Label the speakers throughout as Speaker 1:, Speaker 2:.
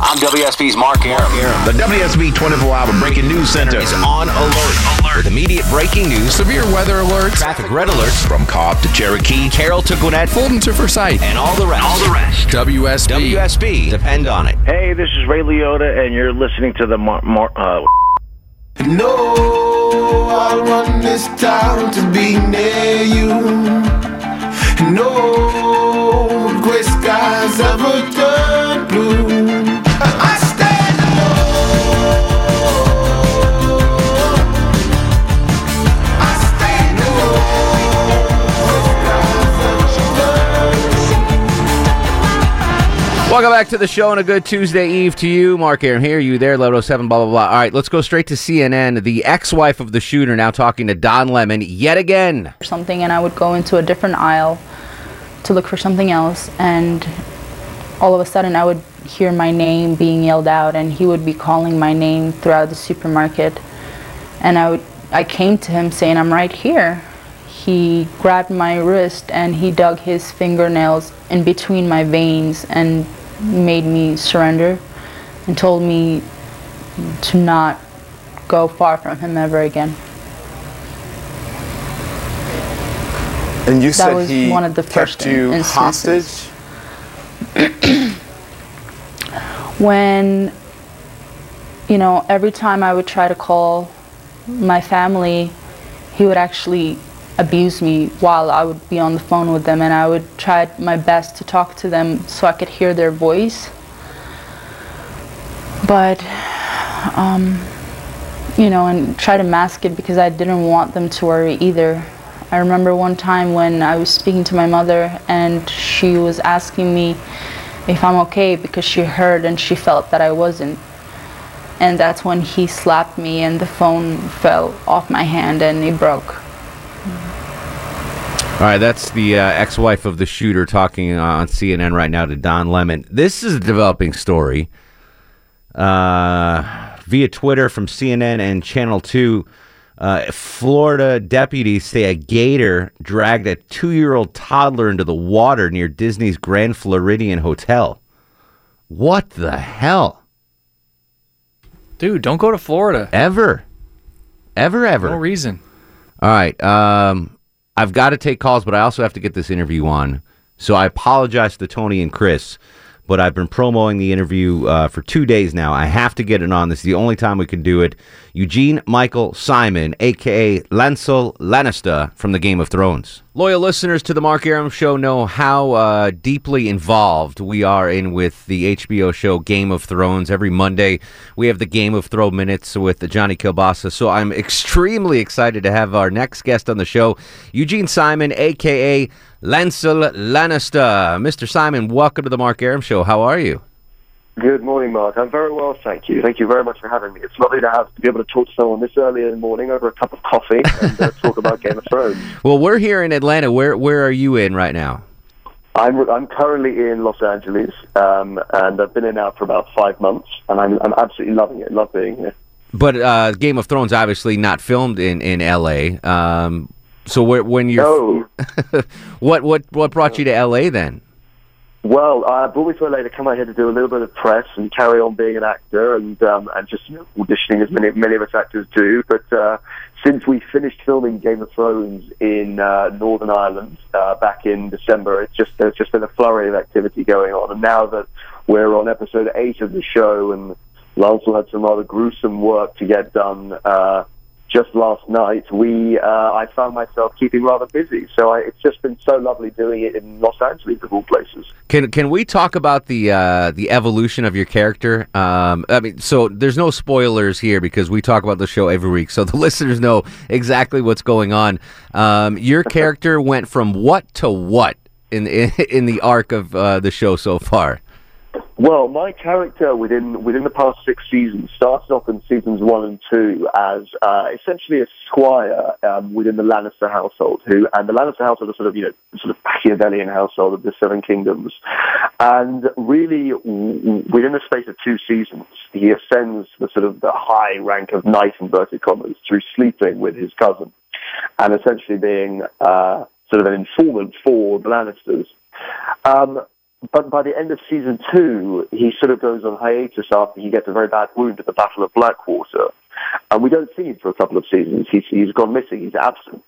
Speaker 1: I'm WSB's Mark Arum.
Speaker 2: The WSB 24 Hour Breaking News Center
Speaker 1: is on alert. alert. With immediate breaking news,
Speaker 3: severe weather alerts,
Speaker 1: traffic red alerts
Speaker 2: from Cobb to Cherokee,
Speaker 1: Carroll to Gwinnett,
Speaker 3: Fulton to Forsyth,
Speaker 1: and all the rest.
Speaker 3: All the rest. WSB.
Speaker 1: WSB. Depend on it.
Speaker 4: Hey, this is Ray Liotta, and you're listening to the Mar. Mar uh,
Speaker 5: no, I want this town to be near you. No gray skies ever turn blue.
Speaker 6: Welcome back to the show and a good Tuesday Eve to you. Mark Arum here, you there, Level 7, blah, blah, blah. All right, let's go straight to CNN. The ex wife of the shooter now talking to Don Lemon yet again.
Speaker 7: Something, and I would go into a different aisle to look for something else, and all of a sudden I would hear my name being yelled out, and he would be calling my name throughout the supermarket. And I, would, I came to him saying, I'm right here. He grabbed my wrist and he dug his fingernails in between my veins and made me surrender and told me to not go far from him ever again.
Speaker 8: And you
Speaker 7: That
Speaker 8: said
Speaker 7: was
Speaker 8: he
Speaker 7: one of the
Speaker 8: kept
Speaker 7: first
Speaker 8: you
Speaker 7: instances.
Speaker 8: hostage?
Speaker 7: when you know every time i would try to call my family he would actually abuse me while i would be on the phone with them and i would try my best to talk to them so i could hear their voice but um, you know and try to mask it because i didn't want them to worry either i remember one time when i was speaking to my mother and she was asking me if I'm okay because she heard and she felt that I wasn't. And that's when he slapped me and the phone fell off my hand and it broke.
Speaker 6: All right, that's the uh, ex wife of the shooter talking on CNN right now to Don Lemon. This is a developing story. Uh, via Twitter from CNN and Channel 2. Uh, Florida deputies say a gator dragged a two year old toddler into the water near Disney's Grand Floridian Hotel. What the hell?
Speaker 9: Dude, don't go to Florida.
Speaker 6: Ever. Ever, ever.
Speaker 9: No reason.
Speaker 6: All right. Um, I've got to take calls, but I also have to get this interview on. So I apologize to Tony and Chris, but I've been promoting the interview uh, for two days now. I have to get it on. This is the only time we can do it. Eugene Michael Simon, aka Lancel Lannister from the Game of Thrones. Loyal listeners to the Mark Arum Show know how uh, deeply involved we are in with the HBO show Game of Thrones. Every Monday, we have the Game of Thrones minutes with Johnny Kilbasa. So I'm extremely excited to have our next guest on the show, Eugene Simon, aka Lancel Lannister. Mr. Simon, welcome to the Mark Arum Show. How are you?
Speaker 10: Good morning, Mark. I'm very well, thank you. Thank you very much for having me. It's lovely to have to be able to talk to someone this early in the morning over a cup of coffee and uh, talk about Game of Thrones.
Speaker 6: Well, we're here in Atlanta. Where where are you in right now?
Speaker 10: I'm I'm currently in Los Angeles, um, and I've been in now for about five months, and I'm I'm absolutely loving it. Love being here.
Speaker 6: But uh, Game of Thrones obviously not filmed in in L.A. Um, so where, when you're
Speaker 10: No.
Speaker 6: what what what brought you to L.A. then?
Speaker 10: Well, I brought me to LA to come out here to do a little bit of press and carry on being an actor and um, and just auditioning as many many of us actors do. But uh, since we finished filming Game of Thrones in uh, Northern Ireland uh, back in December, it's just there's just been a flurry of activity going on. And now that we're on episode eight of the show, and Lancel had some rather gruesome work to get done. Uh, just last night, we uh, I found myself keeping rather busy. So I, it's just been so lovely doing it in Los Angeles of all places.
Speaker 6: Can can we talk about the uh, the evolution of your character? Um, I mean, so there's no spoilers here because we talk about the show every week, so the listeners know exactly what's going on. Um, your character went from what to what in in, in the arc of uh, the show so far?
Speaker 10: Well, my character within within the past six seasons started off in seasons one and two as uh, essentially a squire um, within the Lannister household, who and the Lannister household is sort of you know sort of Machiavellian household of the Seven Kingdoms, and really w- within the space of two seasons, he ascends the sort of the high rank of knight inverted commas through sleeping with his cousin, and essentially being uh, sort of an informant for the Lannisters. Um, but by the end of season two, he sort of goes on hiatus after he gets a very bad wound at the Battle of Blackwater. And we don't see him for a couple of seasons. He's, he's gone missing. He's absent.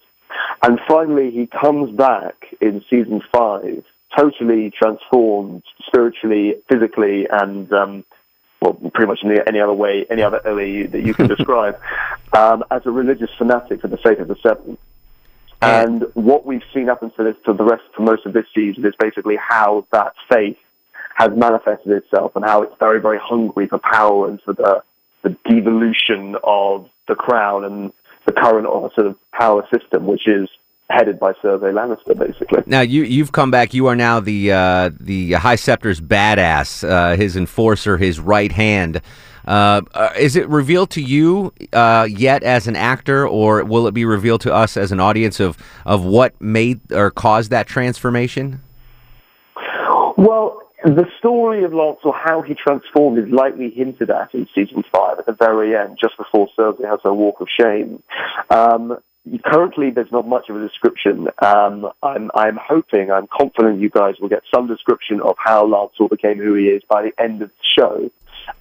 Speaker 10: And finally, he comes back in season five, totally transformed spiritually, physically, and um, well, pretty much in any, any other way, any other way that you can describe, um, as a religious fanatic for the faith of the Seven. And what we've seen up until this, for the rest, for most of this season, is basically how that faith has manifested itself and how it's very, very hungry for power and for the, the devolution of the crown and the current sort of power system, which is headed by Cersei Lannister, basically.
Speaker 6: Now you you've come back. You are now the uh, the High Scepter's badass, uh, his enforcer, his right hand. Uh, uh, is it revealed to you uh, yet as an actor, or will it be revealed to us as an audience of of what made or caused that transformation?
Speaker 10: Well, the story of Lancel, how he transformed, is lightly hinted at in season five at the very end, just before Cersei has her walk of shame. Um, currently, there's not much of a description. Um, I'm, I'm hoping, I'm confident you guys will get some description of how Lancel became who he is by the end of the show.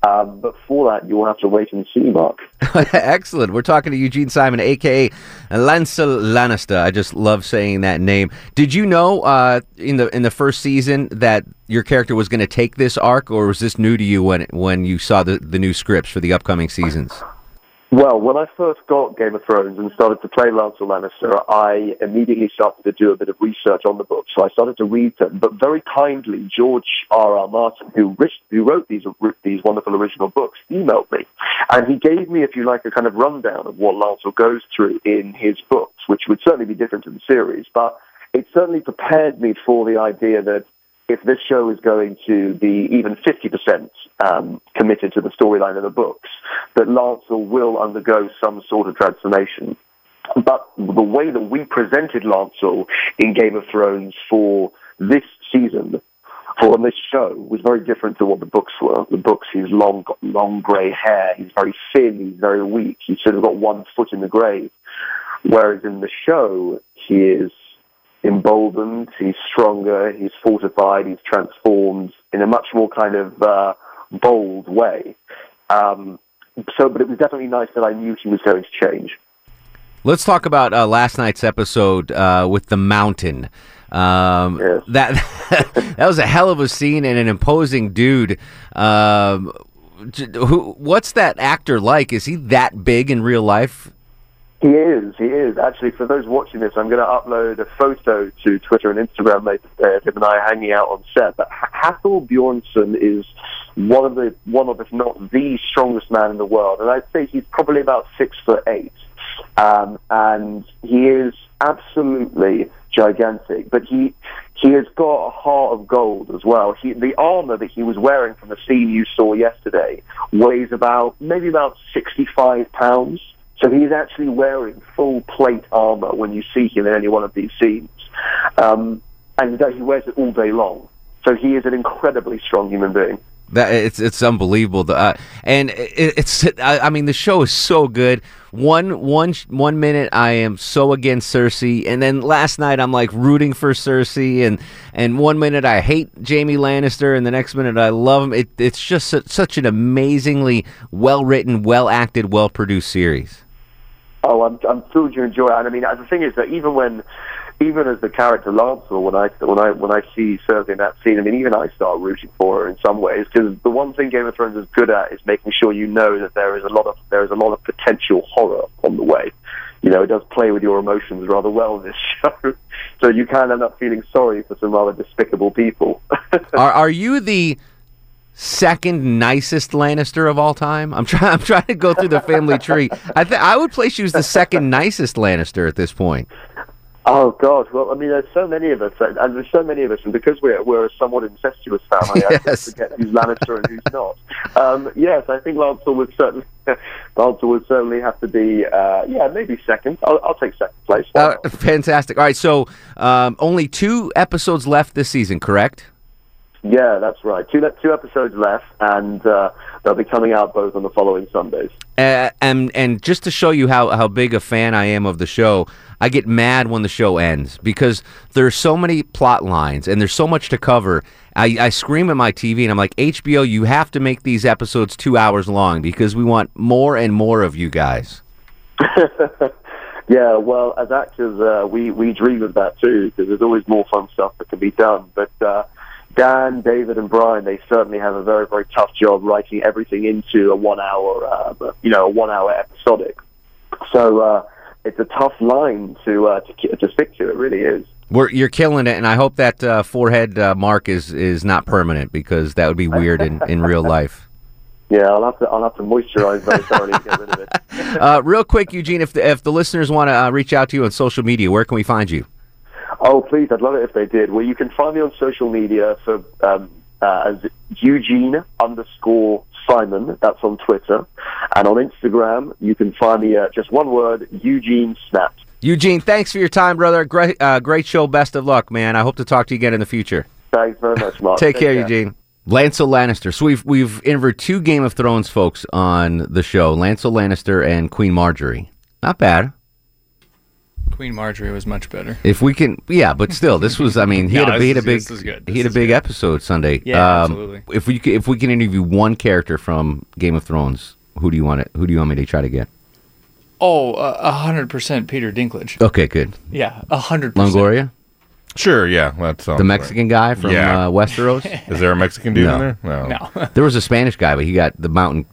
Speaker 10: Um, but for that, you'll have to wait and see, Mark.
Speaker 6: Excellent. We're talking to Eugene Simon, aka Lancel Lannister. I just love saying that name. Did you know uh, in the in the first season that your character was going to take this arc, or was this new to you when when you saw the, the new scripts for the upcoming seasons?
Speaker 10: Well, when I first got Game of Thrones and started to play Lancel Lannister, I immediately started to do a bit of research on the book. So I started to read them. But very kindly, George R. R. Martin, who, who wrote these these wonderful original books, emailed me, and he gave me, if you like, a kind of rundown of what Lancel goes through in his books, which would certainly be different to the series, but it certainly prepared me for the idea that if this show is going to be even 50% um, committed to the storyline of the books, that Lancel will undergo some sort of transformation. But the way that we presented Lancel in Game of Thrones for this season, for this show, was very different to what the books were. The books, he's long, long grey hair, he's very thin, he's very weak, he's sort of got one foot in the grave. Whereas in the show, he is emboldened, he's stronger, he's fortified, he's transformed in a much more kind of uh, bold way. Um, so, but it was definitely nice that I knew he was going to change.
Speaker 6: Let's talk about uh, last night's episode uh, with the mountain. Um,
Speaker 10: Yes.
Speaker 6: That that was a hell of a scene and an imposing dude. Um, who? What's that actor like? Is he that big in real life?
Speaker 10: He is, he is. Actually, for those watching this, I'm going to upload a photo to Twitter and Instagram later today of him and I hanging out on set. But H- Hafthor Bjornsson is one of the, one of, if not the strongest man in the world. And I'd say he's probably about six foot eight. Um, and he is absolutely gigantic. But he, he has got a heart of gold as well. He, the armor that he was wearing from the scene you saw yesterday weighs about, maybe about 65 pounds. So he's actually wearing full plate armor when you see him in any one of these scenes. Um, and he wears it all day long. So he is an incredibly strong human being.
Speaker 6: That it's it's unbelievable. Uh, and it, it's I, I mean the show is so good. One one one minute I am so against Cersei, and then last night I'm like rooting for Cersei, and and one minute I hate Jaime Lannister, and the next minute I love him. It, it's just su- such an amazingly well written, well acted, well produced series.
Speaker 10: Oh, I'm I'm thrilled you enjoy it. And I mean, the thing is that even when, even as the character Lancel, when I when I when I see Cersei in that scene, I mean, even I start rooting for her in some ways because the one thing Game of Thrones is good at is making sure you know that there is a lot of there is a lot of potential horror on the way. You know, it does play with your emotions rather well this show, so you can end up feeling sorry for some rather despicable people.
Speaker 6: are are you the second nicest Lannister of all time? I'm trying. I'm trying to go through the family tree. I think I would place you as the second nicest Lannister at this point.
Speaker 10: Oh God! Well, I mean, there's so many of us, and there's so many of us, and because we're we're a somewhat incestuous family, I
Speaker 6: Yes.
Speaker 10: forget who's Lannister and who's not. Um, yes, I think Lancel would certainly Lancel would certainly have to be, uh, yeah, maybe second. I'll, I'll take second place.
Speaker 6: Uh, fantastic. All right, so um, only two episodes left this season, correct?
Speaker 10: Yeah, that's right. Two two episodes left, and uh, they'll be coming out both on the following Sundays.
Speaker 6: Uh, and and just to show you how, how big a fan I am of the show, I get mad when the show ends because there's so many plot lines and there's so much to cover. I, I scream at my TV and I'm like, HBO, you have to make these episodes two hours long because we want more and more of you guys.
Speaker 10: Yeah, well, as actors, uh, we we dream of that too because there's always more fun stuff that can be done. But uh, Dan, David, and Brian, they certainly have a very very tough job writing everything into a one hour, uh, you know, a one hour episodic. So uh, it's a tough line to uh, to to stick to. It really is.
Speaker 6: We're, you're killing it, and I hope that uh, forehead uh, mark is, is not permanent because that would be weird in, in real life.
Speaker 10: Yeah, I'll have to I'll have to moisturize very thoroughly to get rid of it.
Speaker 6: Uh, real quick, Eugene, if the, if the listeners want to uh, reach out to you on social media, where can we find you?
Speaker 10: Oh, please, I'd love it if they did. Well, you can find me on social media for um, uh, as Eugene underscore Simon. That's on Twitter, and on Instagram you can find me at just one word, Eugene Snapped.
Speaker 6: Eugene, thanks for your time, brother. Great, uh, great show. Best of luck, man. I hope to talk to you again in the future.
Speaker 10: Thanks very much, Mark.
Speaker 6: Take, care, Eugene. Lancel Lannister. So we've we've interviewed two Game of Thrones folks on the show: Lancel Lannister and Queen Marjorie. Not bad.
Speaker 9: Queen Marjorie was much better.
Speaker 6: If we can, yeah, but still, this was. I mean, he
Speaker 9: No,
Speaker 6: had a, he had a
Speaker 9: this
Speaker 6: big,
Speaker 9: is- this is good.
Speaker 6: he had a big
Speaker 9: good.
Speaker 6: episode Sunday.
Speaker 9: Yeah,
Speaker 6: Um,
Speaker 9: absolutely.
Speaker 6: If we c- if we can interview one character from Game of Thrones, who do you want it? Who do you want me to try to get?
Speaker 9: Oh, uh, a hundred percent Peter Dinklage.
Speaker 6: Okay, good.
Speaker 9: Yeah, a hundred percent.
Speaker 6: Longoria,
Speaker 11: Sure, yeah, that's
Speaker 6: the Mexican guy from
Speaker 11: Yeah.
Speaker 6: uh, Westeros.
Speaker 11: Is there a Mexican dude
Speaker 6: No.
Speaker 11: in there? No.
Speaker 9: No,
Speaker 6: there was a Spanish guy, but he got the mountain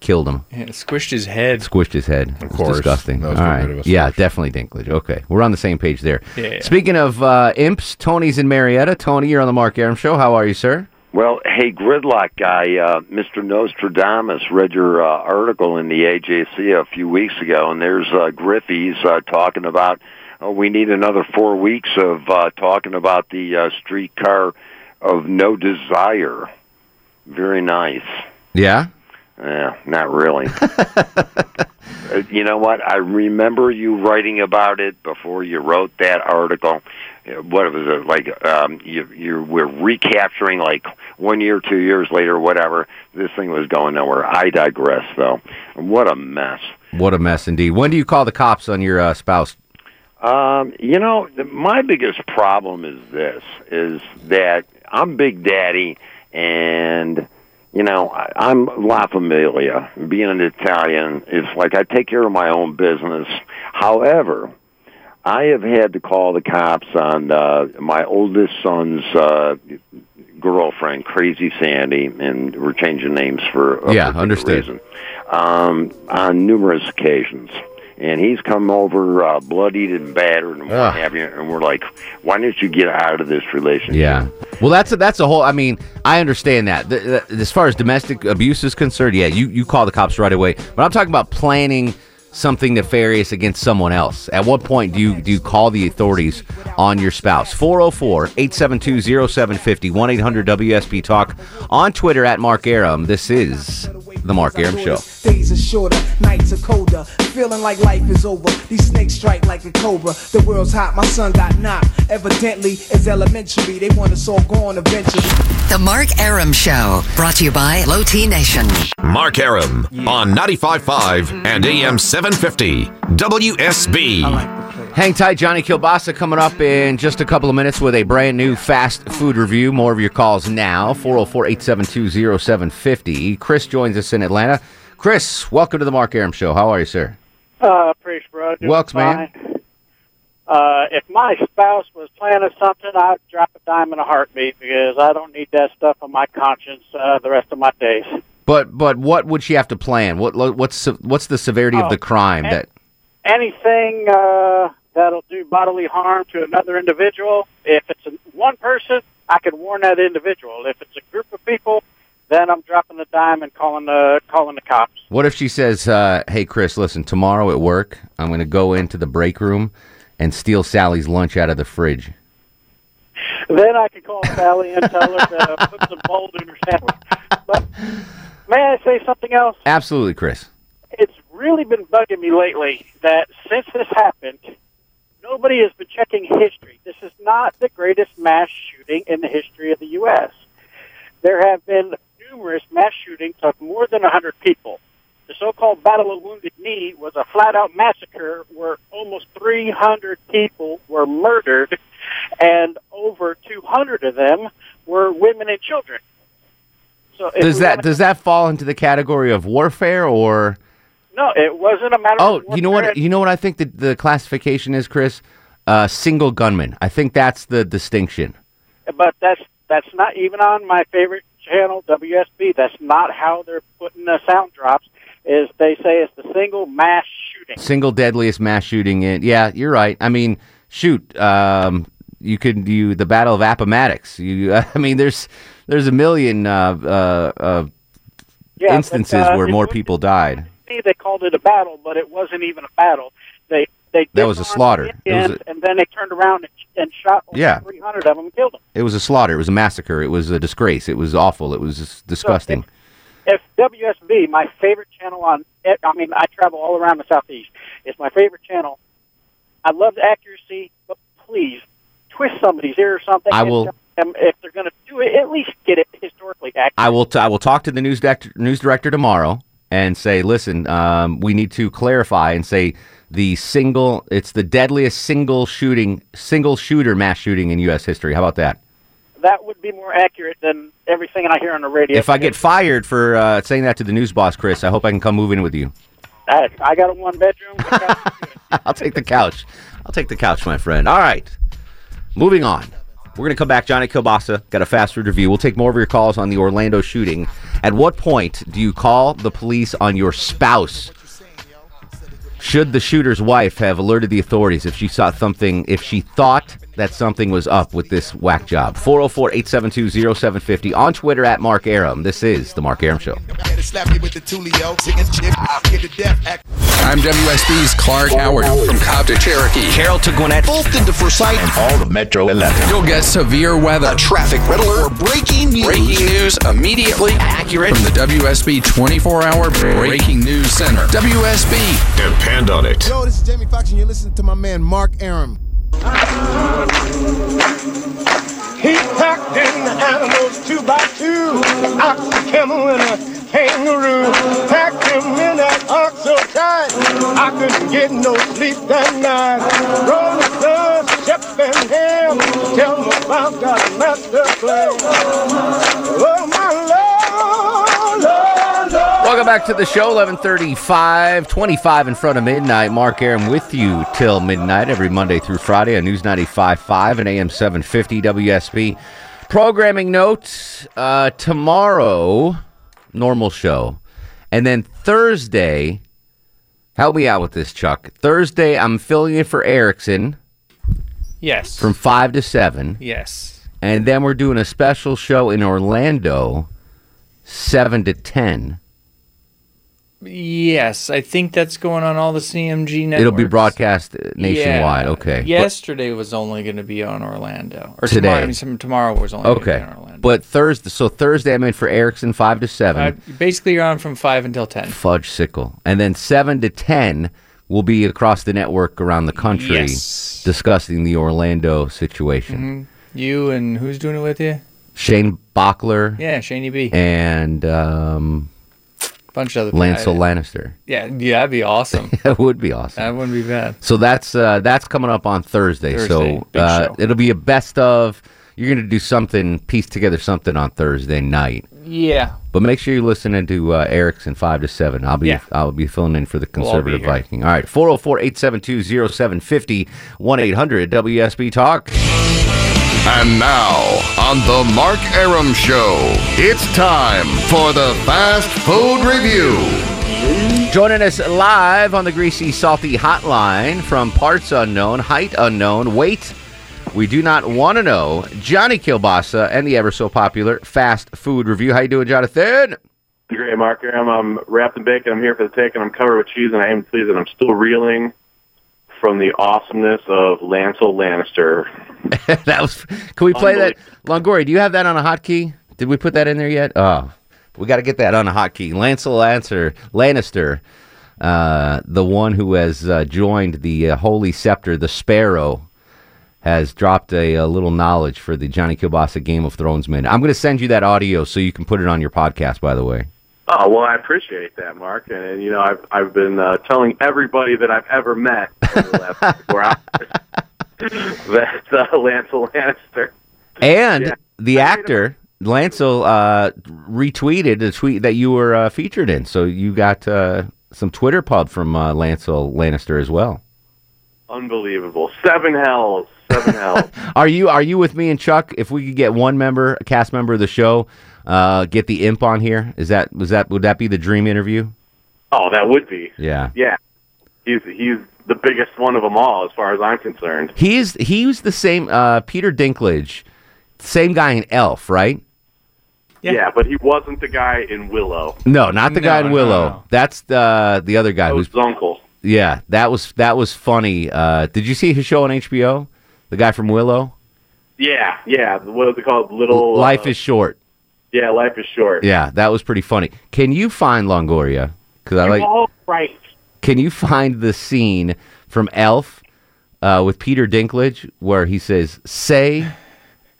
Speaker 6: killed him.
Speaker 9: Yeah, squished his head.
Speaker 6: Squished his head. Of
Speaker 11: course.
Speaker 6: disgusting.
Speaker 11: That was
Speaker 6: All
Speaker 11: too
Speaker 6: right.
Speaker 11: good of a
Speaker 6: Yeah,
Speaker 11: source.
Speaker 6: definitely Dinklage. Okay, we're on the same page there.
Speaker 9: Yeah, yeah.
Speaker 6: Speaking of uh, imps, Tony's in Marietta. Tony, you're on the Mark Arum Show. How are you, sir?
Speaker 12: Well, hey, Gridlock guy, uh, Mr. Nostradamus read your uh, article in the AJC a few weeks ago, and there's uh, Griffey's uh, talking about uh, we need another four weeks of uh, talking about the uh, streetcar of no desire. Very nice.
Speaker 6: Yeah.
Speaker 12: Yeah, not really. Uh, you know what? I remember you writing about it before you wrote that article. Uh, What was it like? Um, you you were recapturing like one year, two years later, whatever. This thing was going nowhere. I digress, though. What a mess.
Speaker 6: What a mess indeed. When do you call the cops on your uh, spouse?
Speaker 12: Um, you know, my biggest problem is this: is that I'm Big Daddy, and you know I, I'm La Familia. Being an Italian, it's like I take care of my own business. However, I have had to call the cops on uh, my oldest son's uh, girlfriend, Crazy Sandy, and we're changing names for a
Speaker 6: Yeah, understood.
Speaker 12: reason, um, on numerous occasions. And he's come over uh, bloodied and battered and what have you. And we're like, why don't you get out of this relationship?
Speaker 6: Yeah. Well, that's a, that's a whole. I mean, I understand that. The, the, as far as domestic abuse is concerned, yeah, you, you call the cops right away. But I'm talking about planning something nefarious against someone else. At what point do you do you call the authorities on your spouse? 404-872-0750 1-800-WSB Talk on Twitter at Mark Arum. This is the Mark Arum Show.
Speaker 13: Days are shorter, nights are colder. Feeling like life is over. These snakes strike like a cobra. The world's hot, my son got knocked. Evidently, it's elementary. They want us all gone eventually.
Speaker 14: The Mark Arum Show, brought to you by Low T Nation.
Speaker 15: Mark Arum on 95.5 and AM 750 WSB.
Speaker 6: Hang tight, Johnny Kilbasa coming up in just a couple of minutes with a brand new fast food review. More of your calls now, 404 872 0750. Chris joins us in Atlanta. Chris, welcome to the Mark Arum Show. How are you, sir?
Speaker 16: Uh, pretty bro. Doing
Speaker 6: Welks, man.
Speaker 16: Uh, if my spouse was planning something, I'd drop a dime in a heartbeat because I don't need that stuff on my conscience uh, the rest of my days.
Speaker 6: But but what would she have to plan? What what's what's the severity of
Speaker 16: Oh,
Speaker 6: the crime
Speaker 16: and-
Speaker 6: that
Speaker 16: Anything uh, that'll do bodily harm to another individual, if it's a, one person, I can warn that individual. If it's a group of people, then I'm dropping the dime and calling the calling the cops.
Speaker 6: What if she says, uh, "Hey, Chris, listen. Tomorrow at work, I'm going to go into the break room, and steal Sally's lunch out of the fridge.
Speaker 16: Then I could call Sally and tell her to put some mold in her sandwich. But may I say something else?
Speaker 6: Absolutely, Chris.
Speaker 16: It's really been bugging me lately that since this happened, nobody has been checking history. This is not the greatest mass shooting in the history of the U.S. There have been numerous mass shootings of more than 100 people. The so-called Battle of Wounded Knee was a flat-out massacre where almost 300 people were murdered, and over 200 of them were women and children. So
Speaker 6: Does that does that fall into the category of warfare or?
Speaker 16: No, it wasn't a matter
Speaker 6: Oh,
Speaker 16: of
Speaker 6: you know what? You know what I think the, the classification is, Chris. Uh, single gunman. I think that's the distinction.
Speaker 16: but that's that's not even on my favorite channel, WSB. That's not how they're putting the sound drops. Is they say it's the single mass shooting.
Speaker 6: Single deadliest mass shooting. In yeah, you're right. I mean, shoot. Um, you could do the Battle of Appomattox. You, I mean, there's there's a million uh, uh, uh,
Speaker 16: Yeah, but,
Speaker 6: instances
Speaker 16: uh,
Speaker 6: where more people died.
Speaker 16: They called it a battle, but it wasn't even a battle. They they
Speaker 6: That was a slaughter.
Speaker 16: the
Speaker 6: It was
Speaker 16: Indians, and then they turned around and, and shot over
Speaker 6: Yeah.
Speaker 16: 300 of them and killed them.
Speaker 6: It was a slaughter. It was a massacre. It was a disgrace. It was awful. It was disgusting.
Speaker 16: if WSB, my favorite channel on, I mean, I travel all around the southeast. It's my favorite channel. I love the accuracy, but please twist somebody's ear or something.
Speaker 6: I will-
Speaker 16: if they're going to do it, at least get it historically accurate.
Speaker 6: I will. T- I will talk to the news director, news director tomorrow and say, listen, um, we need to clarify and say the single. It's the deadliest single shooting, single shooter mass shooting in U.S. history. How about that?
Speaker 16: That would be more accurate than everything I hear on the radio.
Speaker 6: If I get fired for uh, saying that to the news boss, Chris, I hope I can come move in with you.
Speaker 16: I, I got a one bedroom.
Speaker 6: I'll take the couch. I'll take the couch, my friend. All right. Moving on. We're going to come back. Johnny Kilbasa got a fast food review. We'll take more of your calls on the Orlando shooting. At what point do you call the police on your spouse? Should the shooter's wife have alerted the authorities if she saw something, if she thought that something was up with this whack job? 404 872 0750 on Twitter at Mark Arum. This is The Mark Arum Show.
Speaker 3: I'm WSB's Clark Howard from Cobb to Cherokee.
Speaker 1: Carroll to Gwinnett, Fulton to Forsyth, and all the Metro 11.
Speaker 3: You'll get severe weather,
Speaker 1: A traffic red alert, or breaking news.
Speaker 3: breaking news immediately,
Speaker 1: Accurate.
Speaker 3: from the WSB 24-hour Breaking News Center. WSB.
Speaker 15: Depend on it.
Speaker 5: Yo, this is Jamie Foxx, and you're listening to my man Mark Arum.
Speaker 17: He packed in the animals two by two, ox, a camel, and a kangaroo. Packed him in that ox so tight, I couldn't get no sleep that night. Rolling Stone, Shep and Ham, tell them about God's master plan.
Speaker 6: Back to the show, 1135, 25 in front of midnight. Mark Arum with you till midnight every Monday through Friday on News 95.5 and AM 750 WSB. Programming notes, uh, tomorrow, normal show. And then Thursday, help me out with this, Chuck. Thursday, I'm filling in for Erickson
Speaker 9: Yes.
Speaker 6: from 5 to 7.
Speaker 9: Yes.
Speaker 6: And then we're doing a special show in Orlando, 7 to 10.
Speaker 9: Yes, I think that's going on all the CMG networks.
Speaker 6: It'll be broadcast nationwide.
Speaker 9: Yeah.
Speaker 6: Okay. But-
Speaker 9: Yesterday was only going to be on Orlando. Or
Speaker 6: Today.
Speaker 9: Tomorrow, I mean, tomorrow was only
Speaker 6: okay.
Speaker 9: on Orlando.
Speaker 6: But Thursday, so Thursday I'm in for Erickson five to seven.
Speaker 9: Uh, basically, you're on from 5 until 10.
Speaker 6: Fudge sickle, and then seven to ten will be across the network around the country
Speaker 9: Yes.
Speaker 6: discussing the Orlando situation.
Speaker 9: Mhm. You and who's doing it with you?
Speaker 6: Shane Bachler
Speaker 9: Yeah, Shaney B.
Speaker 6: and um,
Speaker 9: bunch of other
Speaker 6: Lancel Lannister.
Speaker 9: Yeah, yeah, that'd be awesome.
Speaker 6: that would be awesome.
Speaker 9: that wouldn't be bad.
Speaker 6: So that's uh, that's coming up on Thursday.
Speaker 9: Thursday,
Speaker 6: so uh,
Speaker 9: show.
Speaker 6: it'll be a best of. You're gonna do something, piece together something on Thursday night.
Speaker 9: Yeah.
Speaker 6: But make sure you're listening to uh, Erickson five to seven. I'll be
Speaker 9: Yeah.
Speaker 6: I'll be filling in for the
Speaker 9: We'll
Speaker 6: conservative
Speaker 9: here.
Speaker 6: Viking. All right, 404-872-0750, 1-800 WSB Talk.
Speaker 15: And now, on the Mark Arum Show, it's time for the Fast Food Review.
Speaker 6: Joining us live on the Greasy Salty Hotline from parts unknown, height unknown, weight we do not want to know, Johnny Kilbasa and the ever so popular Fast Food Review. How you doing, Jonathan?
Speaker 18: Great, Mark. I'm, I'm wrapped in bacon. I'm here for the take, and I'm covered with cheese, and I am pleased that I'm still reeling from the awesomeness of Lancel Lannister.
Speaker 6: that was. Can we play that? Longoria, do you have that on a hotkey? Did we put that in there yet? Oh, we got to get that on a hotkey. Lancel Lancer, Lannister, uh, the one who has uh, joined the uh, Holy Scepter, the Sparrow, has dropped a, a little knowledge for the Johnny Kilbasa Game of Thrones men. I'm going to send you that audio so you can put it on your podcast. By the way.
Speaker 18: Oh well, I appreciate that, Mark. And, and you know, I've I've been uh, telling everybody that I've ever met in the last 24 hours that uh, Lancel Lannister.
Speaker 6: And
Speaker 18: Yeah.
Speaker 6: the actor Lancel uh, retweeted a tweet that you were uh, featured in, so you got uh, some Twitter pub from uh, Lancel Lannister as well.
Speaker 18: Unbelievable. Seven hells. Seven hells.
Speaker 6: Are you are you with me and Chuck? If we could get one member, a cast member of the show, uh, get the imp on here, is that was that would that be the dream interview?
Speaker 18: Oh, that would be.
Speaker 6: Yeah.
Speaker 18: Yeah. He's he's the biggest one of them all, as far as I'm concerned.
Speaker 6: He's he was the same uh, Peter Dinklage, same guy in Elf, right?
Speaker 18: Yeah. but he wasn't the guy in Willow.
Speaker 6: No, not the guy in Willow.
Speaker 18: no.
Speaker 6: That's the the other guy who's
Speaker 18: His uncle.
Speaker 6: Yeah, that was that was funny. Uh, did you see his show on HBO? The guy from Willow.
Speaker 18: Yeah, yeah. What is it called? Little
Speaker 6: Life
Speaker 18: uh,
Speaker 6: is short.
Speaker 18: Yeah, life is short.
Speaker 6: Yeah, that was pretty funny. Can you find Longoria? Because I like.
Speaker 18: Oh, right.
Speaker 6: Can you find the scene from Elf uh, with Peter Dinklage where he says, "Say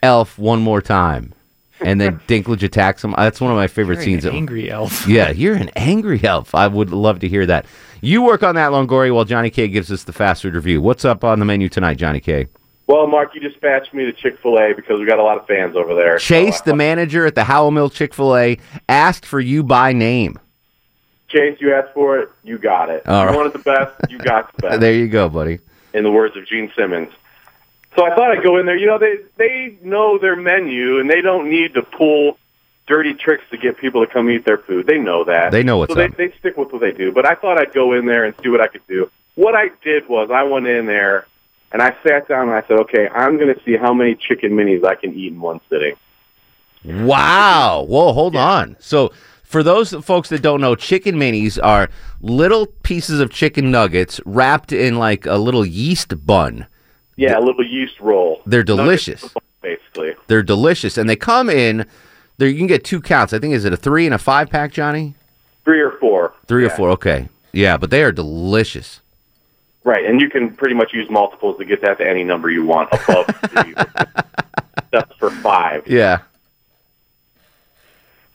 Speaker 6: Elf one more time," and then Dinklage attacks him? That's one of my favorite
Speaker 9: You're
Speaker 6: scenes.
Speaker 9: an angry elf.
Speaker 6: yeah, you're an angry elf. I would love to hear that. You work on that, Longoria, while Johnny K gives us the fast food review. What's up on the menu tonight, Johnny K?
Speaker 18: Well, Mark, you dispatched me to Chick Fil A because we got a lot of fans over there.
Speaker 6: Chase, uh, the manager at the Howell Mill Chick Fil A, asked for you by name.
Speaker 18: Chase, you asked for it, you got it.
Speaker 6: All
Speaker 18: you
Speaker 6: right.
Speaker 18: wanted the best, you got the best.
Speaker 6: There you go, buddy.
Speaker 18: in the words of Gene Simmons. So I thought I'd go in there. You know, they they know their menu and they don't need to pull dirty tricks to get people to come eat their food. They know that.
Speaker 6: They know what's
Speaker 18: so
Speaker 6: up.
Speaker 18: They, they stick with what they do. But I thought I'd go in there and see what I could do. What I did was I went in there and I sat down and I said, okay, I'm going to see how many chicken minis I can eat in one sitting.
Speaker 6: Wow. Whoa, hold on. So, for those folks that don't know, chicken minis are little pieces of chicken nuggets wrapped in like a little yeast bun.
Speaker 18: Yeah, a little yeast roll.
Speaker 6: They're delicious.
Speaker 18: bone, Basically.
Speaker 6: They're delicious, and they come in. There, you can get two counts. I think is it a three and a five pack, Johnny?
Speaker 18: Three or four.
Speaker 6: Three or four. Okay. Yeah, but they are delicious.
Speaker 18: Right, and you can pretty much use multiples to get that to any number you want above three. That's for five.
Speaker 6: Yeah.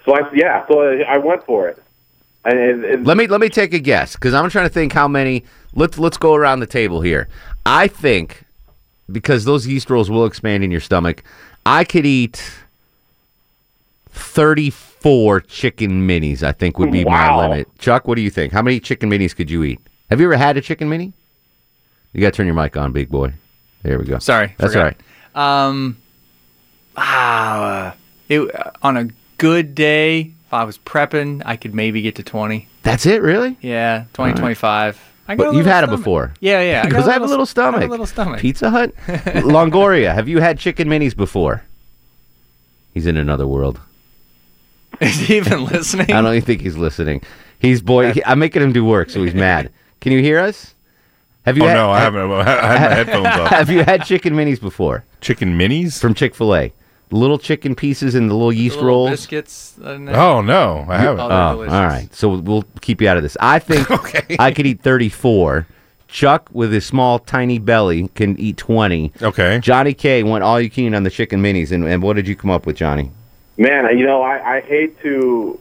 Speaker 18: So I yeah, so I, went for it. And, and, and
Speaker 6: Let me let me take a guess because I'm trying to think how many. Let's let's go around the table here. I think because those yeast rolls will expand in your stomach, I could eat 34 chicken minis. I think would be
Speaker 18: Wow.
Speaker 6: my limit. Chuck, what do you think? How many chicken minis could you eat? Have you ever had a chicken mini? You got to turn your mic on, big boy. There we go.
Speaker 9: Sorry,
Speaker 6: that's all right.
Speaker 9: Um, ah, it, uh, on a good day, if I was prepping, I could maybe get to 20.
Speaker 6: That's it, really?
Speaker 9: Yeah, 20,
Speaker 6: All right.
Speaker 9: 25. I
Speaker 6: But you've had it before.
Speaker 9: Yeah, yeah.
Speaker 6: Because I have a little stomach.
Speaker 9: I have a little stomach.
Speaker 6: Pizza Hut, Longoria. Have you had chicken minis before? He's in another world.
Speaker 9: Is he even listening?
Speaker 6: I don't even think he's listening. He's boy. he- I'm making him do work, so he's mad. Can you hear us? Have you?
Speaker 11: Oh,
Speaker 6: had,
Speaker 11: no, I haven't. I had my headphones off.
Speaker 6: Have you had chicken minis before?
Speaker 11: Chicken minis
Speaker 6: from Chick Fil A. Little chicken pieces in the little yeast
Speaker 9: Little
Speaker 6: rolls.
Speaker 9: biscuits. uh, in there.
Speaker 11: Oh no, I haven't.
Speaker 9: Oh,
Speaker 6: Oh,
Speaker 9: they're
Speaker 6: all
Speaker 9: delicious.
Speaker 6: right. So we'll keep you out of this. I think I could eat 34. Chuck, with his small, tiny belly, can eat 20.
Speaker 11: Okay.
Speaker 6: Johnny K went all you can on the chicken minis. And, and what did you come up with, Johnny?
Speaker 18: man, you know, I, I hate to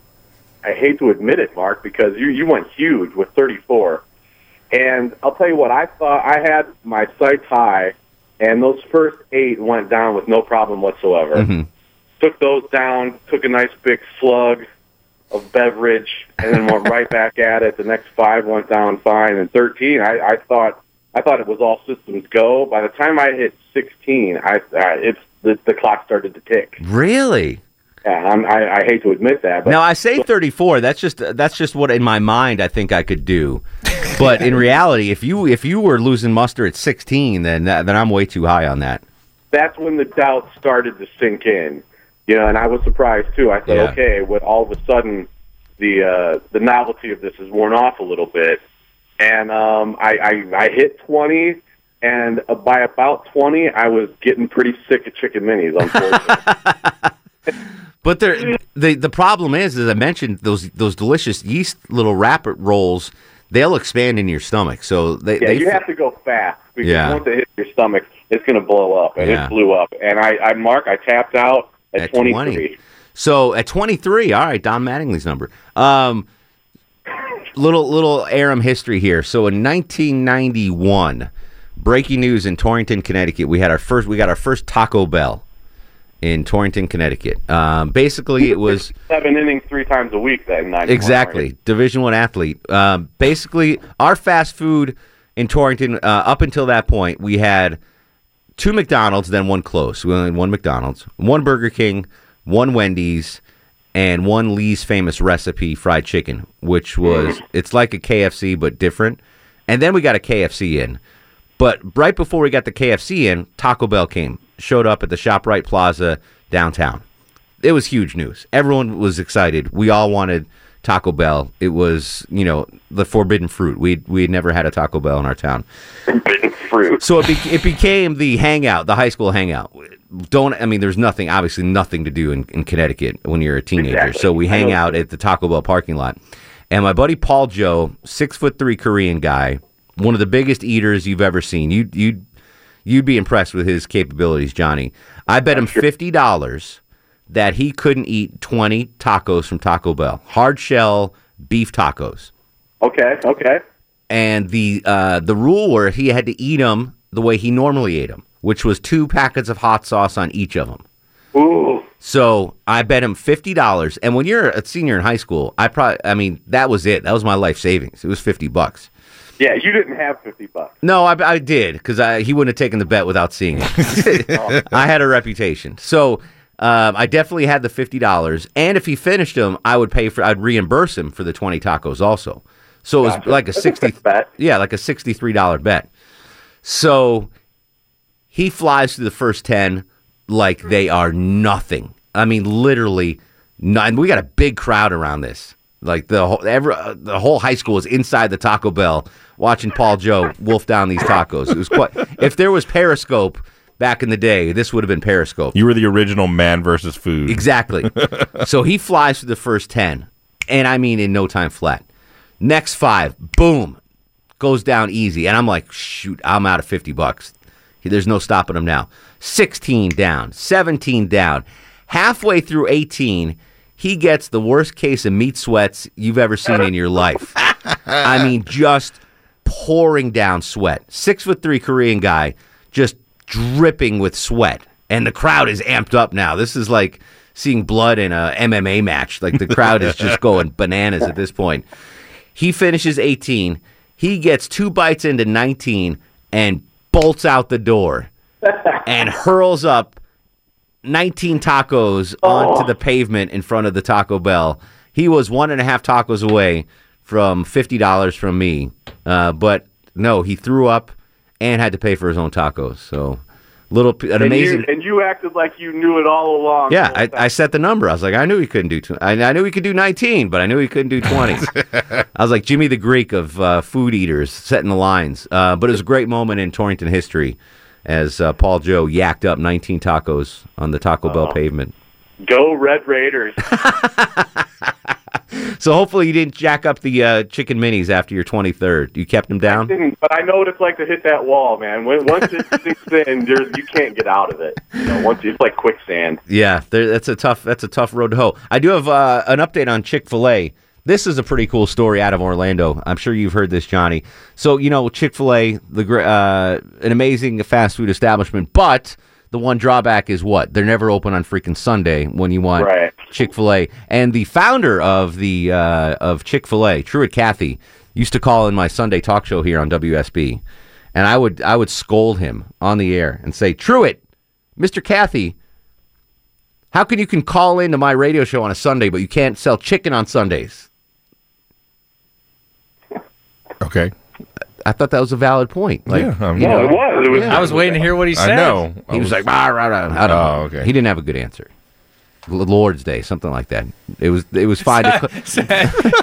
Speaker 18: I hate to admit it, Mark, because you you went huge with 34. And I'll tell you what, I thought I had my sights high, and those first eight went down with no problem whatsoever.
Speaker 6: Mhm.
Speaker 18: Took those down, took a nice big slug of beverage, and then went right back at it. The next five went down fine, and 13, I, I thought I thought it was all systems go. By the time I hit 16, I, I it's the, the clock started to tick.
Speaker 6: Really?
Speaker 18: Yeah, I'm, I, I hate to admit that, but
Speaker 6: now I say 34. That's just that's just what in my mind I think I could do. But in reality, if you if you were losing muster at 16, then that, then I'm way too high on that.
Speaker 18: that's when the doubt started to sink in. You know, and I was surprised too. I said,
Speaker 6: Yeah.
Speaker 18: okay, when all of a sudden the uh, the novelty of this has worn off a little bit, and um, I, I I hit twenty, and uh, by about twenty, I was getting pretty sick of chicken minis. Unfortunately,
Speaker 6: But there, the the problem is, as I mentioned, those those delicious yeast little wrap rolls, they'll expand in your stomach. So they,
Speaker 18: yeah,
Speaker 6: they
Speaker 18: you have to go fast because
Speaker 6: Yeah.
Speaker 18: once it hits your stomach, it's going to blow up, and
Speaker 6: Yeah.
Speaker 18: it blew up. And I, I Mark, I tapped out at,
Speaker 6: At
Speaker 18: twenty
Speaker 6: 20. So at 23, all right, Don Mattingly's number. Um, little little Arum history here. So in 1991, breaking news in Torrington, Connecticut, we had our first we got our first Taco Bell in Torrington, Connecticut. Um, basically, it was
Speaker 18: Seven innings three times a week that night.
Speaker 6: exactly Division One athlete. Um, basically, our fast food in Torrington uh, up until that point, we had two McDonald's, then one close. We only had one McDonald's, one Burger King, one Wendy's, and one Lee's famous recipe fried chicken, which was it's like a KFC but different. And then we got a KFC in. But right before we got the KFC in, Taco Bell came, showed up at the ShopRite Plaza downtown. It was huge news. Everyone was excited. We all wanted Taco Bell. It was, you know, the forbidden fruit. We we had never had a Taco Bell in our town.
Speaker 18: Forbidden fruit.
Speaker 6: So it, be- it became the hangout, the high school hangout. Don't I mean? There's nothing, obviously, nothing to do in, in Connecticut when you're a teenager.
Speaker 18: Exactly.
Speaker 6: So we hang out at the Taco Bell parking lot, and my buddy Paul Joe, six foot three Korean guy, one of the biggest eaters you've ever seen. You you you'd be impressed with his capabilities, Johnny. I bet him fifty dollars that he couldn't eat twenty tacos from Taco Bell, hard shell beef tacos
Speaker 18: Okay, okay.
Speaker 6: and the uh, the rule were he had to eat them the way he normally ate them, which was two packets of hot sauce on each of them.
Speaker 18: Ooh.
Speaker 6: So I bet him fifty dollars, and when you're a senior in high school, I probably, I mean, that was it. That was my life savings. It was fifty bucks.
Speaker 18: Yeah, you didn't have fifty bucks.
Speaker 6: No, I, I did because he wouldn't have taken the bet without seeing it. I had a reputation, so um, I definitely had the fifty dollars. And if he finished them, I would pay for. I'd reimburse him for the twenty tacos also. So it was
Speaker 18: Gotcha.
Speaker 6: like a sixty.
Speaker 18: bet.
Speaker 6: Yeah, like a sixty-three dollar bet. So he flies through the first ten like they are nothing. I mean, literally, no, and we got a big crowd around this. Like the whole, every, uh, the whole high school is inside the Taco Bell watching Paul Joe wolf down these tacos. It was quite. If there was Periscope back in the day, this would have been Periscope.
Speaker 11: You were the original man versus food.
Speaker 6: Exactly. so he flies through the first 10, and I mean in no time flat. Next five, boom, goes down easy. And I'm like, shoot, I'm out of 50 bucks. There's no stopping him now. 16 down, 17 down. Halfway through 18, he gets the worst case of meat sweats you've ever seen in your life. I mean, just pouring down sweat. Six foot three Korean guy, just dripping with sweat. And the crowd is amped up now. This is like seeing blood in a MMA match. Like the crowd is just going bananas at this point. He finishes 18. He gets two bites into 19 and bolts out the door and hurls up 19 tacos onto oh. the pavement in front of the Taco Bell. He was one and a half tacos away from $50 from me. Uh, but no, he threw up and had to pay for his own tacos. So, little an
Speaker 18: and
Speaker 6: amazing.
Speaker 18: You, and you acted like you knew it all along.
Speaker 6: Yeah, I, I set the number. I was like, I knew he couldn't do. Tw- I, I knew he could do 19, but I knew he couldn't do 20. I was like Jimmy the Greek of uh, food eaters, setting the lines. Uh, but it was a great moment in Torrington history as uh, Paul Joe yacked up 19 tacos on the Taco Bell pavement.
Speaker 18: Go Red Raiders.
Speaker 6: So hopefully you didn't jack up the uh, chicken minis after your 23rd. You kept them down.
Speaker 18: Didn't, but I know what it's like to hit that wall, man. When, once it sinks in, there's, you can't get out of it. You know, once it's like quicksand.
Speaker 6: Yeah, there, that's a tough that's a tough road to hoe. I do have uh, an update on Chick Fil A. This is a pretty cool story out of Orlando. I'm sure you've heard this, Johnny. So you know Chick Fil A, the uh, an amazing fast food establishment, but the one drawback is what they're never open on freaking Sunday when you want
Speaker 18: Right.
Speaker 6: Chick Fil A. And the founder of the uh, of Chick Fil A, Truett Cathy, used to call in my Sunday talk show here on WSB, and I would I would scold him on the air and say, Truett, Mister Cathy. How can you can call into my radio show on a Sunday, but you can't sell chicken on Sundays?
Speaker 11: Okay.
Speaker 6: I thought that was a valid point. Like,
Speaker 11: Yeah, I'm-
Speaker 6: you
Speaker 11: No,
Speaker 6: know,
Speaker 11: it was. It was-
Speaker 9: I was waiting to hear what he said.
Speaker 11: I
Speaker 9: said.
Speaker 11: know. I
Speaker 6: He was
Speaker 11: was-
Speaker 6: like, "Rah, rah, rah." I don't
Speaker 11: Oh,
Speaker 6: know.
Speaker 11: okay.
Speaker 6: He didn't have a good answer. Lord's Day, something like that. It was it was fine. to,
Speaker 9: it's the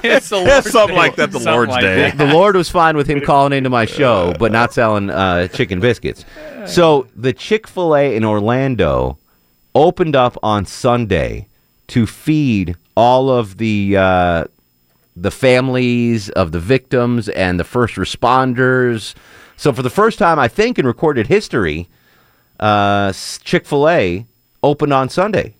Speaker 11: Yeah,
Speaker 9: Lord's
Speaker 11: something
Speaker 9: Day.
Speaker 11: like that, the
Speaker 9: Something
Speaker 11: Lord's
Speaker 9: like
Speaker 11: Day.
Speaker 9: that.
Speaker 6: the Lord was fine with him calling into my show, but not selling uh, chicken biscuits. So the Chick Fil A in Orlando opened up on Sunday to feed all of the uh, the families of the victims and the first responders. So for the first time, I think in recorded history, uh, Chick Fil A opened on Sunday.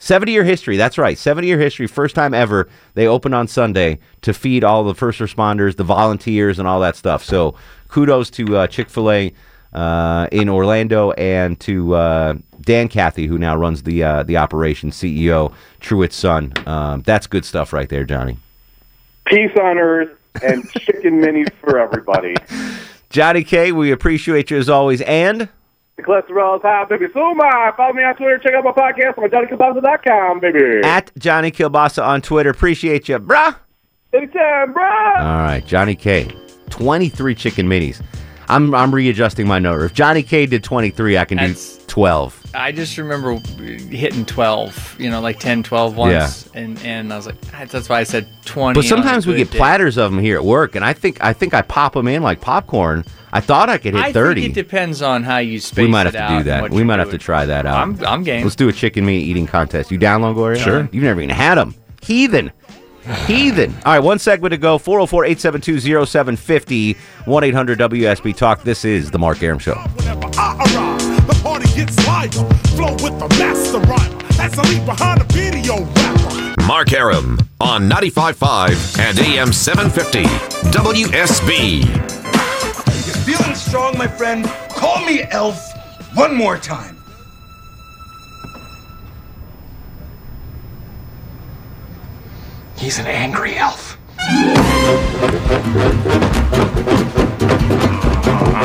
Speaker 6: 70 year history. That's right. 70 year history. First time ever they opened on Sunday to feed all the first responders, the volunteers, and all that stuff. So kudos to uh, Chick fil A uh, in Orlando and to uh, Dan Cathy, who now runs the uh, the operation, CEO, Truett's son. Um, that's good stuff right there, Johnny.
Speaker 18: Peace on earth and chicken minis for everybody.
Speaker 6: Johnny K, we appreciate you as always. And
Speaker 18: The cholesterol is high, baby. So my follow me on Twitter. Check out my podcast on JohnnyCabasa.com, baby.
Speaker 6: at Johnny Kilbasa on Twitter. Appreciate you, bruh.
Speaker 18: Anytime, bro.
Speaker 6: All right, Johnny K. 23 chicken minis. I'm I'm readjusting my number. If Johnny K did 23, I can
Speaker 9: That's-
Speaker 6: do 12.
Speaker 9: I just remember hitting 12, you know, like 10, 12 once. And, and I was like, "Ah," that's why I said 20.
Speaker 6: But sometimes we get
Speaker 9: day.
Speaker 6: platters of them here at work, and I think I think I pop them in like popcorn. I thought I could hit
Speaker 9: I
Speaker 6: 30.
Speaker 9: think it depends on how you space
Speaker 6: we might have to do that. We might have to try that out.
Speaker 9: I'm- I'm game.
Speaker 6: Let's do a chicken meat eating contest. You down, Longoria?
Speaker 9: Sure.
Speaker 6: You've never even had them. Heathen. Heathen. All right, one segment to go. 404 872 0750 1 800 WSB Talk. This is The Mark Arum Show.
Speaker 19: The party gets lighter. Flow with the master rhymer. As I leave behind the video rapper.
Speaker 20: Mark Arum on 95.5 and AM 750 WSB.
Speaker 21: You're feeling strong, my friend? Call me Elf one more time. He's an angry elf.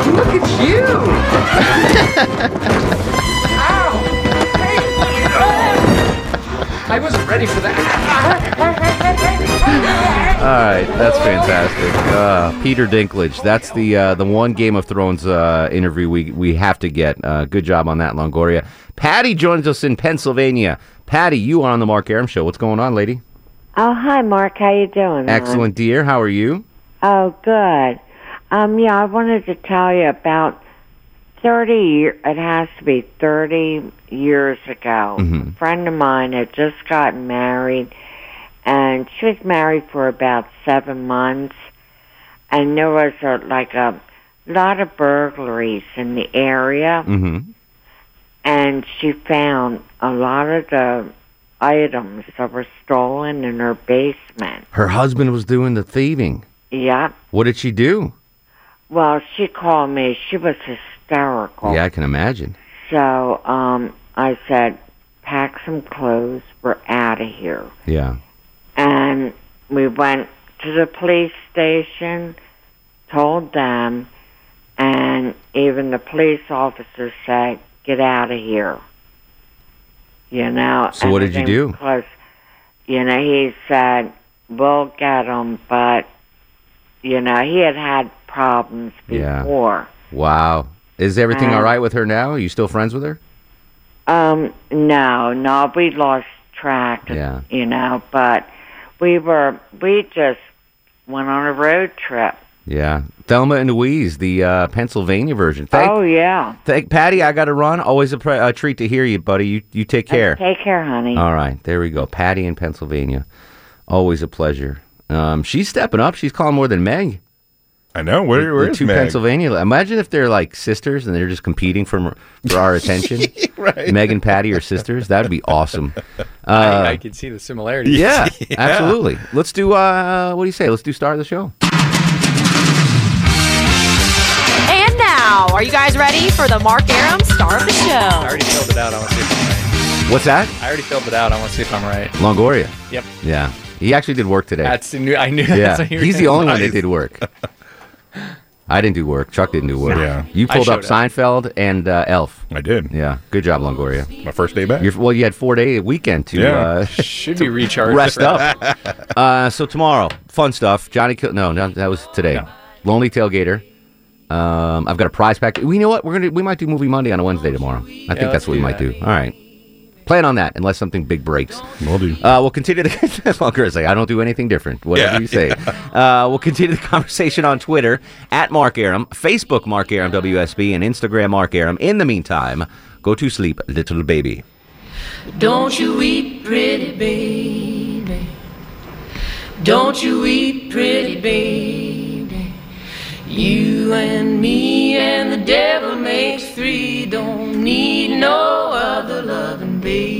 Speaker 5: Look at you! Ow! Hey! I wasn't ready for that.
Speaker 6: All right, that's fantastic. Uh, Peter Dinklage. That's the uh, the one Game of Thrones uh, interview we we have to get. Uh, good job on that, Longoria. Patty joins us in Pennsylvania. Patty, you are on the Mark Arum Show. What's going on, lady?
Speaker 22: Oh, hi, Mark. How you doing?
Speaker 6: Excellent, dear. How are you?
Speaker 22: Oh, good. Um, yeah, I wanted to tell you about thirty. It has to be thirty years ago.
Speaker 6: Mhm.
Speaker 22: A friend of mine had just gotten married, and she was married for about seven months, and there was a, like a lot of burglaries in the area,
Speaker 6: Mm-hmm.
Speaker 22: and she found a lot of the items that were stolen in her basement.
Speaker 6: Her husband was doing the thieving.
Speaker 22: Yeah.
Speaker 6: What did she do?
Speaker 22: Well, she called me. She was hysterical.
Speaker 6: Yeah, I can imagine.
Speaker 22: So um, I said, pack some clothes. We're out of here.
Speaker 6: Yeah.
Speaker 22: And we went to the police station, told them, and even the police officer said, get out of here. You know.
Speaker 6: So what did you do?
Speaker 22: Because, you know, he said, we'll get them, but, you know, he had had problems
Speaker 6: Yeah.
Speaker 22: before.
Speaker 6: Wow. Is everything
Speaker 22: Um,
Speaker 6: all right with her now? Are you still friends with her?
Speaker 22: Um, no, no, we lost track,
Speaker 6: Yeah.
Speaker 22: you know, but we were, we just went on a road trip.
Speaker 6: Yeah. Thelma and Louise, the uh, Pennsylvania version. Thank,
Speaker 22: oh, yeah.
Speaker 6: thank Patty. I got to run. Always a, pre- a treat to hear you, buddy. You you take care.
Speaker 22: Take care, honey.
Speaker 6: All right, there we go. Patty in Pennsylvania. Always a pleasure. Um, she's stepping up. She's calling more than Meg.
Speaker 11: I know. Where,
Speaker 6: The-
Speaker 11: where
Speaker 6: the
Speaker 11: is
Speaker 6: two
Speaker 11: Meg?
Speaker 6: Pennsylvania? Imagine if they're like sisters and they're just competing for for our attention.
Speaker 11: Right.
Speaker 6: Meg and Patty are sisters. That would be awesome. Uh,
Speaker 9: I, I can see the similarities.
Speaker 6: yeah, absolutely. Let's do. Uh, what do you say? Let's do star of the show.
Speaker 23: Now, are you guys ready for the Mark Arum star of the show?
Speaker 9: I
Speaker 23: show?
Speaker 9: already filled it out. I want to see if I'm right.
Speaker 6: What's that?
Speaker 9: I already filled it out. I want to see if I'm right.
Speaker 6: Longoria.
Speaker 9: Yep.
Speaker 6: Yeah, he actually did work today.
Speaker 9: That's I knew. I knew.
Speaker 6: yeah,
Speaker 9: that's what you were
Speaker 6: he's the
Speaker 9: saying.
Speaker 6: only one that did work. I didn't do work. Chuck didn't do work.
Speaker 11: Yeah.
Speaker 6: You pulled up
Speaker 9: up.
Speaker 6: Seinfeld and uh, Elf.
Speaker 11: I did.
Speaker 6: Yeah, good job, Longoria.
Speaker 11: My first day back.
Speaker 6: You're, well, you had four day weekend to
Speaker 11: Yeah.
Speaker 6: uh,
Speaker 9: Should be recharged.
Speaker 6: rest up. uh, so tomorrow, fun stuff. Johnny, Kill- no, no, that was today.
Speaker 9: No.
Speaker 6: Lonely Tailgater. Um, I've got a prize pack. We know what we're gonna. We might do Movie Monday on a Wednesday tomorrow. I think that's what we might
Speaker 9: that.
Speaker 6: do. All right. Plan on that unless something big breaks.
Speaker 11: Will do.
Speaker 6: Uh, we'll continue the well, Chris, like, I don't do anything different. Whatever
Speaker 11: Yeah,
Speaker 6: you say. Uh, we'll continue the conversation on Twitter at Mark Arum, Facebook Mark Arum WSB, and Instagram Mark Arum. In the meantime, go to sleep, little baby.
Speaker 24: Don't you weep, pretty baby. Don't you weep, pretty baby. You and me and the devil makes three. Don't need no other loving baby.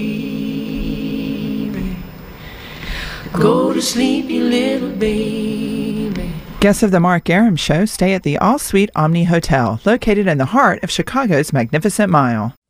Speaker 24: Go to sleep, you little baby.
Speaker 25: Guests of the Mark Arum Show stay at the All Suite Omni Hotel, located in the heart of Chicago's Magnificent Mile.